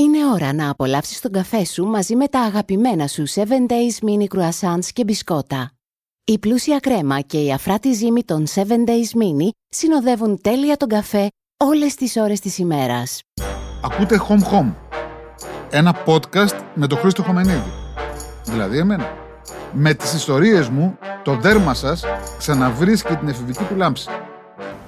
Είναι ώρα να απολαύσεις τον καφέ σου μαζί με τα αγαπημένα σου 7 Days Mini Croissants και μπισκότα. Η πλούσια κρέμα και η αφράτη ζύμη των 7 Days Mini συνοδεύουν τέλεια τον καφέ όλες τις ώρες της ημέρας. Ακούτε Home Home, ένα podcast με τον Χρήστο Χωμενίδη. Δηλαδή εμένα. Με τις ιστορίες μου, το δέρμα σας ξαναβρίσκει την εφηβική του λάμψη.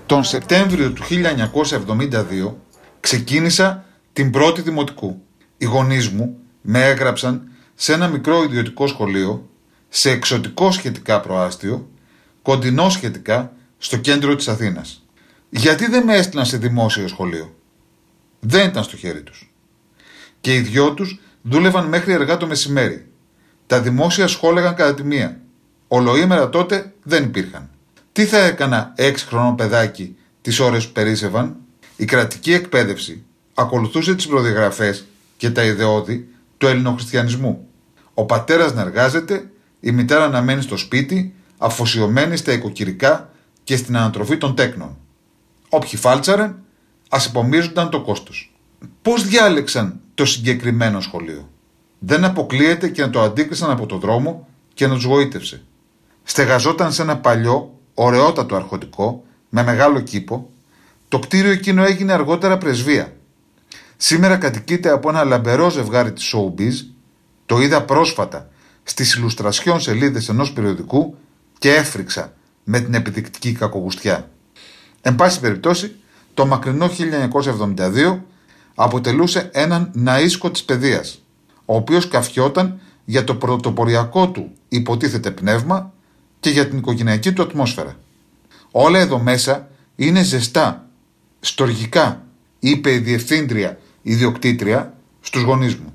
Τον Σεπτέμβριο του 1972 ξεκίνησα την πρώτη δημοτικού. Οι γονείς μου με έγραψαν σε ένα μικρό ιδιωτικό σχολείο, σε εξωτικό σχετικά προάστιο, κοντινό σχετικά στο κέντρο της Αθήνας. Γιατί δεν με έστειλαν σε δημόσιο σχολείο; Δεν ήταν στο χέρι τους. Και οι δυο τους δούλευαν μέχρι αργά το μεσημέρι. Τα δημόσια σχόλεγαν κατά τη μία. Ολοήμερα τότε δεν υπήρχαν. Τι θα έκανα έξι χρονών παιδάκι τις ώρες που περίσευαν; Η κρατική εκπαίδευση ακολουθούσε τις προδιαγραφές και τα ιδεώδη του ελληνοχριστιανισμού. Ο πατέρας να εργάζεται, η μητέρα να μένει στο σπίτι, αφοσιωμένη στα οικοκυρικά και στην ανατροφή των τέκνων. Όποιοι φάλτσαραν, ας υπομίζονταν το κόστος. Πώς διάλεξαν το συγκεκριμένο σχολείο; Δεν αποκλείεται και να το αντίκρισαν από το δρόμο και να τους γοήτευσε. Στεγαζόταν σε ένα παλιό, ωραιότατο αρχοντικό, με μεγάλο κήπο. Το κτίριο εκείνο έγινε αργότερα πρεσβεία Σήμερα κατοικείται από ένα λαμπερό ζευγάρι της Showbiz, το είδα πρόσφατα στις ηλουστρασιών σελίδες ενός περιοδικού και έφρυξα με την επιδεικτική κακογουστιά. Εν πάση περιπτώσει, το μακρινό 1972 αποτελούσε έναν ναΐσκο της παιδείας, ο οποίος καφιόταν για το πρωτοποριακό του υποτίθεται πνεύμα και για την οικογενειακή του ατμόσφαιρα. Όλα εδώ μέσα είναι ζεστά, στοργικά, είπε η διευθύντρια ιδιοκτήτρια στους γονείς μου.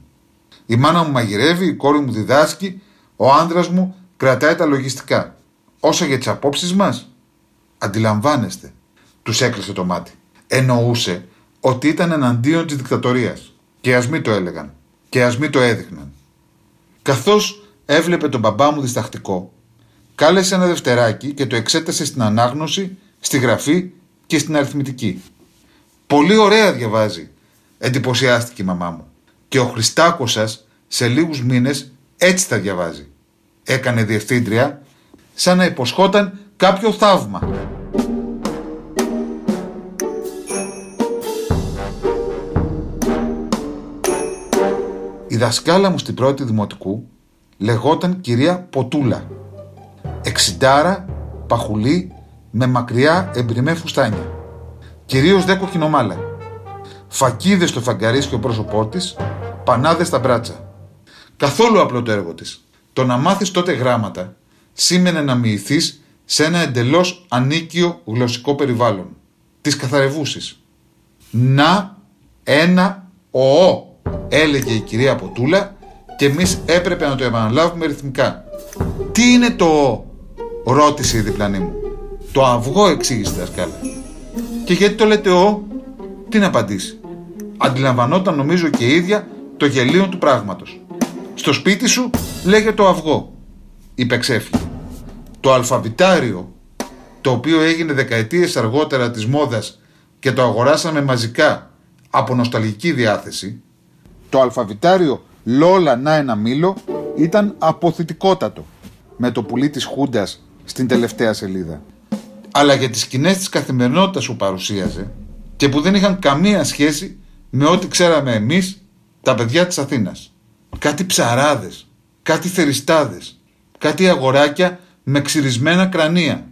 Η μάνα μου μαγειρεύει, η κόρη μου διδάσκει, ο άντρας μου κρατάει τα λογιστικά. Όσο για τις απόψεις μας, αντιλαμβάνεστε, τους έκλεισε το μάτι. Εννοούσε ότι ήταν εναντίον της δικτατορίας. Και ας μην το έλεγαν. Και ας μην το έδειχναν. Καθώς έβλεπε τον μπαμπά μου διστακτικό, κάλεσε ένα δευτεράκι και το εξέτασε στην ανάγνωση, στη γραφή και στην αριθμητική. Πολύ ωραία διαβάζει, εντυπωσιάστηκε η μαμά μου. Και ο Χριστάκος σας σε λίγους μήνες έτσι θα διαβάζει. Έκανε διευθύντρια σαν να υποσχόταν κάποιο θαύμα. Η δασκάλα μου στην πρώτη δημοτικού λεγόταν κυρία Ποτούλα. Εξιντάρα, παχουλή, με μακριά εμπριμέ φουστάνια. Κυρίως δε κοκκινομάλα φακίδες στο φαγκαρίσιο πρόσωπό της, πανάδες στα μπράτσα. Καθόλου απλό το έργο της. Το να μάθεις τότε γράμματα σήμαινε να μοιηθείς σε ένα εντελώς ανίκιο γλωσσικό περιβάλλον. Της καθαρευούσης. Να, ένα, ο, έλεγε η κυρία Ποτούλα και εμείς έπρεπε να το επαναλάβουμε ρυθμικά. Τι είναι το ο, ρώτησε η διπλανή μου. Το αυγό εξήγησε η δασκάλα. Και γιατί το λέτε ο, τι να απαντήσει. Αντιλαμβανόταν νομίζω και η ίδια το γελίο του πράγματος. Στο σπίτι σου λέγε το αυγό, είπε ξέφυγη. Το αλφαβητάριο, το οποίο έγινε δεκαετίες αργότερα της μόδας και το αγοράσαμε μαζικά από νοσταλγική διάθεση, το αλφαβητάριο Λόλα να ένα μήλο ήταν αποθητικότατο με το πουλί της Χούντας στην τελευταία σελίδα. Αλλά για τις σκηνές της καθημερινότητας που παρουσίαζε και που δεν είχαν καμία σχέση με ό,τι ξέραμε εμείς τα παιδιά της Αθήνας. Κάτι ψαράδες, κάτι θεριστάδες, κάτι αγοράκια με ξυρισμένα κρανία,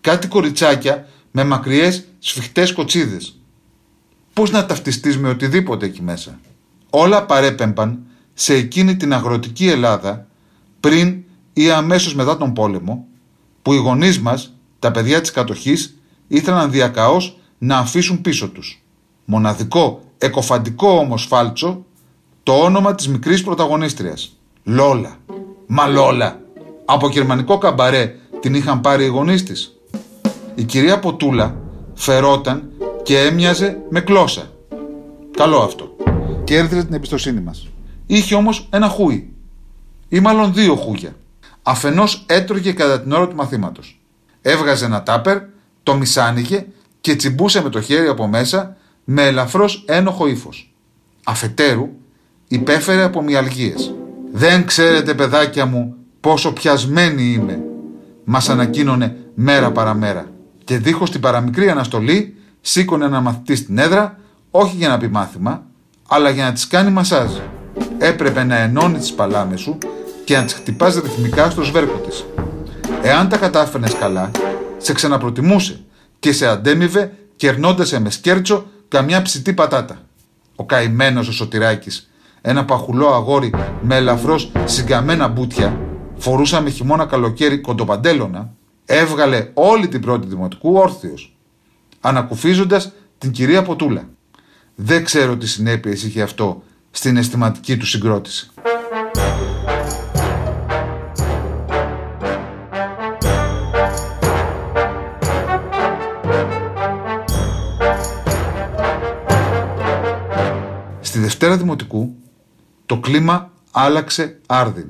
κάτι κοριτσάκια με μακριές σφιχτές κοτσίδες. Πώς να ταυτιστείς με οτιδήποτε εκεί μέσα; Όλα παρέπεμπαν σε εκείνη την αγροτική Ελλάδα πριν ή αμέσως μετά τον πόλεμο που οι γονείς μας, τα παιδιά της κατοχής, ήθελαν διακαώς να αφήσουν πίσω τους. Μοναδικό, εκοφαντικό όμως φάλτσο, το όνομα της μικρής πρωταγωνίστριας. Λόλα. Μα Λόλα. Από γερμανικό καμπαρέ την είχαν πάρει οι γονείς της. Η κυρία Ποτούλα φερόταν και έμοιαζε με κλώσσα. Καλό αυτό. Κέρδιζε την εμπιστοσύνη μας. Είχε όμως ένα χούι. Ή μάλλον δύο χούγια. Αφενός έτρωγε κατά την ώρα του μαθήματος. Έβγαζε ένα τάπερ, το μισάνιγε και τσιμπούσε με το χέρι από μέσα με ελαφρώς ένοχο ύφος. Αφετέρου, υπέφερε από μυαλγίες. «Δεν ξέρετε παιδάκια μου πόσο πιασμένη είμαι», μας ανακοίνωνε μέρα παραμέρα. Και δίχως την παραμικρή αναστολή σήκωνε ένα μαθητή στην έδρα, όχι για να πει μάθημα, αλλά για να τις κάνει μασάζ. Έπρεπε να ενώνει τις παλάμες σου και να τις χτυπάς ρυθμικά στο σβέρκο της. Εάν τα κατάφερνες καλά, σε ξαναπροτιμούσε και σε αντέμιβε κερνώντας με σκέρτσο καμιά ψητή πατάτα. Ο καημένος ο Σωτηράκης, ένα παχουλό αγόρι με ελαφρώς συγκαμμένα μπούτια, φορούσαμε χειμώνα καλοκαίρι κοντοπαντέλωνα, έβγαλε όλη την πρώτη δημοτικού όρθιος, ανακουφίζοντας την κυρία Ποτούλα. Δεν ξέρω τι συνέπειες είχε αυτό στην αισθηματική του συγκρότηση. Στη Δευτέρα Δημοτικού το κλίμα άλλαξε άρδιν.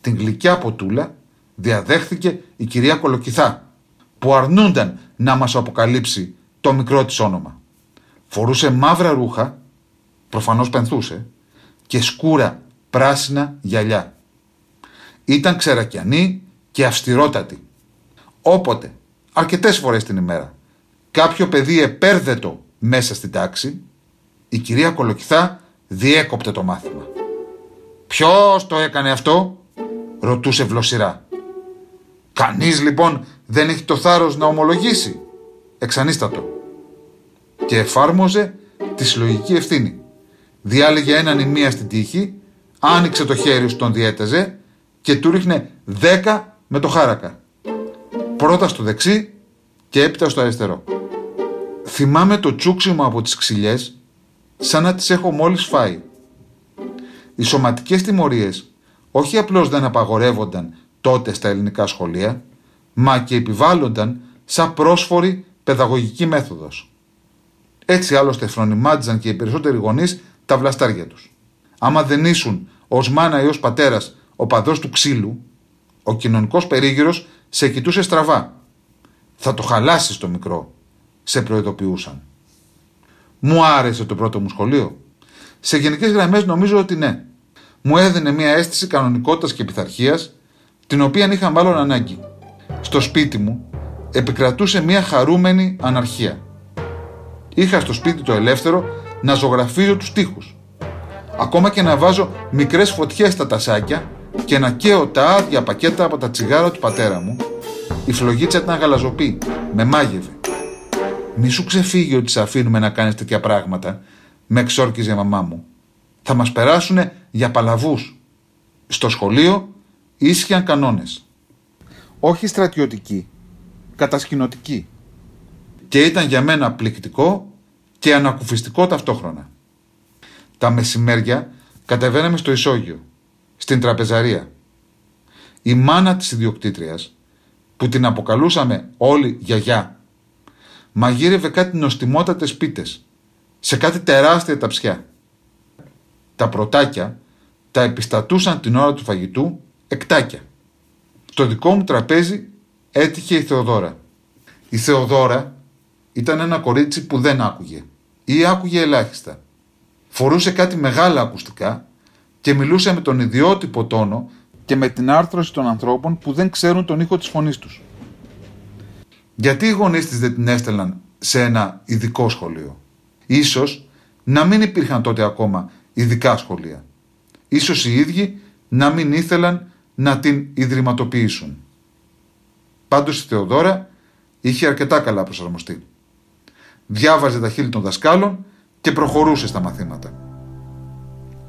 Την γλυκιά ποτούλα διαδέχθηκε η κυρία Κολοκυθά που αρνούνταν να μας αποκαλύψει το μικρό της όνομα. Φορούσε μαύρα ρούχα, προφανώς πενθούσε, και σκούρα πράσινα γυαλιά. Ήταν ξερακιανή και αυστηρότατη. Όποτε, αρκετές φορές την ημέρα, κάποιο παιδί επέρδετο μέσα στην τάξη, η κυρία Κολοκυθά διέκοπτε το μάθημα. «Ποιος το έκανε αυτό» ρωτούσε βλοσιρά. «Κανείς λοιπόν δεν έχει το θάρρος να ομολογήσει» εξανίστατο. Και εφάρμοζε τη συλλογική ευθύνη. Διάλεγε έναν ή μία στην τύχη, άνοιξε το χέρι σου τον διέταζε και του ρίχνε δέκα με το χάρακα. Πρώτα στο δεξί και έπειτα στο αριστερό. Θυμάμαι το τσούξιμο από τις ξυλιές σαν να τις έχω μόλις φάει. Οι σωματικές τιμωρίες όχι απλώς δεν απαγορεύονταν τότε στα ελληνικά σχολεία, μα και επιβάλλονταν σαν πρόσφορη παιδαγωγική μέθοδος. Έτσι άλλωστε φρονιμάτιζαν και οι περισσότεροι γονείς τα βλαστάρια τους. Άμα δεν ήσουν ως μάνα ή ως πατέρας ο παδός του ξύλου, ο κοινωνικός περίγυρος σε κοιτούσε στραβά. Θα το χαλάσεις το μικρό, σε προειδοποιούσαν. Μου άρεσε το πρώτο μου σχολείο. Σε γενικές γραμμές νομίζω ότι ναι. Μου έδινε μια αίσθηση κανονικότητας και πειθαρχίας, την οποία είχα μάλλον ανάγκη. Στο σπίτι μου επικρατούσε μια χαρούμενη αναρχία. Είχα στο σπίτι το ελεύθερο να ζωγραφίζω τους τοίχους. Ακόμα και να βάζω μικρές φωτιές στα τασάκια και να καίω τα άδεια πακέτα από τα τσιγάρα του πατέρα μου, η φλογίτσα ήταν γαλαζοπή, με μάγευε. Μη σου ξεφύγει ότι σε αφήνουμε να κάνεις τέτοια πράγματα, με εξόρκιζε η μαμά μου. Θα μας περάσουνε για παλαβούς. Στο σχολείο ίσχυαν κανόνες. Όχι στρατιωτικοί, κατασκηνωτικοί. Και ήταν για μένα πληκτικό και ανακουφιστικό ταυτόχρονα. Τα μεσημέρια κατεβαίναμε στο ισόγειο, στην τραπεζαρία. Η μάνα της ιδιοκτήτριας, που την αποκαλούσαμε όλοι γιαγιά, μαγείρευε κάτι νοστιμότατες πίτες, σε κάτι τεράστια ταψιά. Τα πρωτάκια τα επιστατούσαν την ώρα του φαγητού εκτάκια. Στο δικό μου τραπέζι έτυχε η Θεοδόρα. Η Θεοδόρα ήταν ένα κορίτσι που δεν άκουγε ή άκουγε ελάχιστα. Φορούσε κάτι μεγάλα ακουστικά και μιλούσε με τον ιδιότυπο τόνο και με την άρθρωση των ανθρώπων που δεν ξέρουν τον ήχο της φωνής τους. Γιατί οι γονείς της δεν την έστελναν σε ένα ειδικό σχολείο; Ίσως να μην υπήρχαν τότε ακόμα ειδικά σχολεία. Ίσως οι ίδιοι να μην ήθελαν να την ιδρυματοποιήσουν. Πάντως η Θεοδόρα είχε αρκετά καλά προσαρμοστεί. Διάβαζε τα χείλη των δασκάλων και προχωρούσε στα μαθήματα.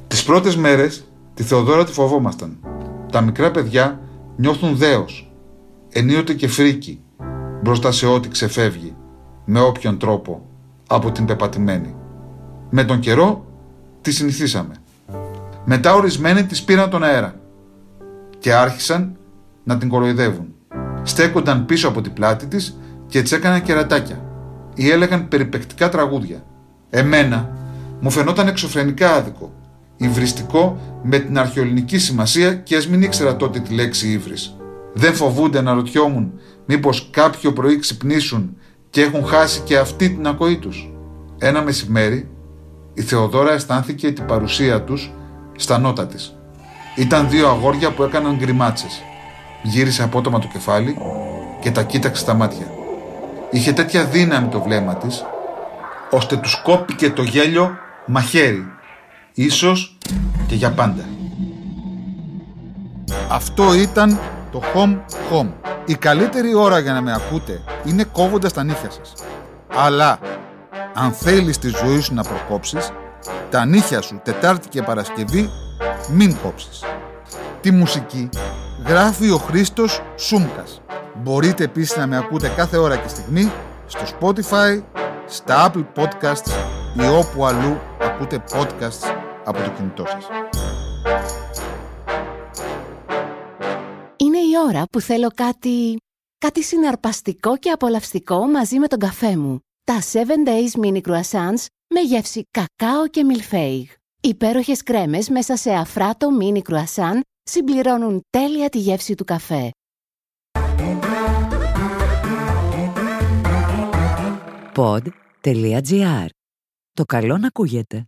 Τις πρώτες μέρες τη Θεοδόρα τη φοβόμασταν. Τα μικρά παιδιά νιώθουν δέος, ενίοτε και φρίκι, μπροστά σε ό,τι ξεφεύγει, με όποιον τρόπο, από την πεπατημένη. Με τον καιρό τη συνηθίσαμε. Μετά ορισμένοι της πήραν τον αέρα και άρχισαν να την κοροϊδεύουν στέκονταν πίσω από την πλάτη της και έτσι έκαναν κερατάκια ή έλεγαν περιπεκτικά τραγούδια. Εμένα μου φαινόταν εξωφρενικά άδικο, υβριστικό με την αρχαιολινική σημασία και ας μην ήξερα τότε τη λέξη ύβρις. Δεν φοβούνται να ρωτιόμουν μήπως κάποιο πρωί ξυπνήσουν και έχουν χάσει και αυτή την ακοή τους. Ένα μεσημέρι η Θεοδόρα αισθάνθηκε την παρουσία τους στα νότα της. Ήταν δύο αγόρια που έκαναν γκριμάτσες. Γύρισε απότομα το κεφάλι και τα κοίταξε στα μάτια. Είχε τέτοια δύναμη το βλέμμα της, ώστε τους κόπηκε το γέλιο μαχαίρι. Ίσως και για πάντα. Αυτό ήταν το Home Home. Η καλύτερη ώρα για να με ακούτε είναι κόβοντας τα νύχια σας. Αλλά αν θέλεις τη ζωή σου να προκόψεις, τα νύχια σου Τετάρτη και Παρασκευή μην κόψεις. Τη μουσική γράφει ο Χρήστος Σούμκας. Μπορείτε επίσης να με ακούτε κάθε ώρα και στιγμή στο Spotify, στα Apple Podcasts ή όπου αλλού ακούτε podcasts από το κινητό σας. Η ώρα που θέλω κάτι... κάτι συναρπαστικό και απολαυστικό μαζί με τον καφέ μου. Τα 7 Days Mini Croissants με γεύση κακάο και μιλφέιγ. Υπέροχες κρέμες μέσα σε αφράτο mini croissant συμπληρώνουν τέλεια τη γεύση του καφέ. Pod.gr. Το καλό να ακούγεται.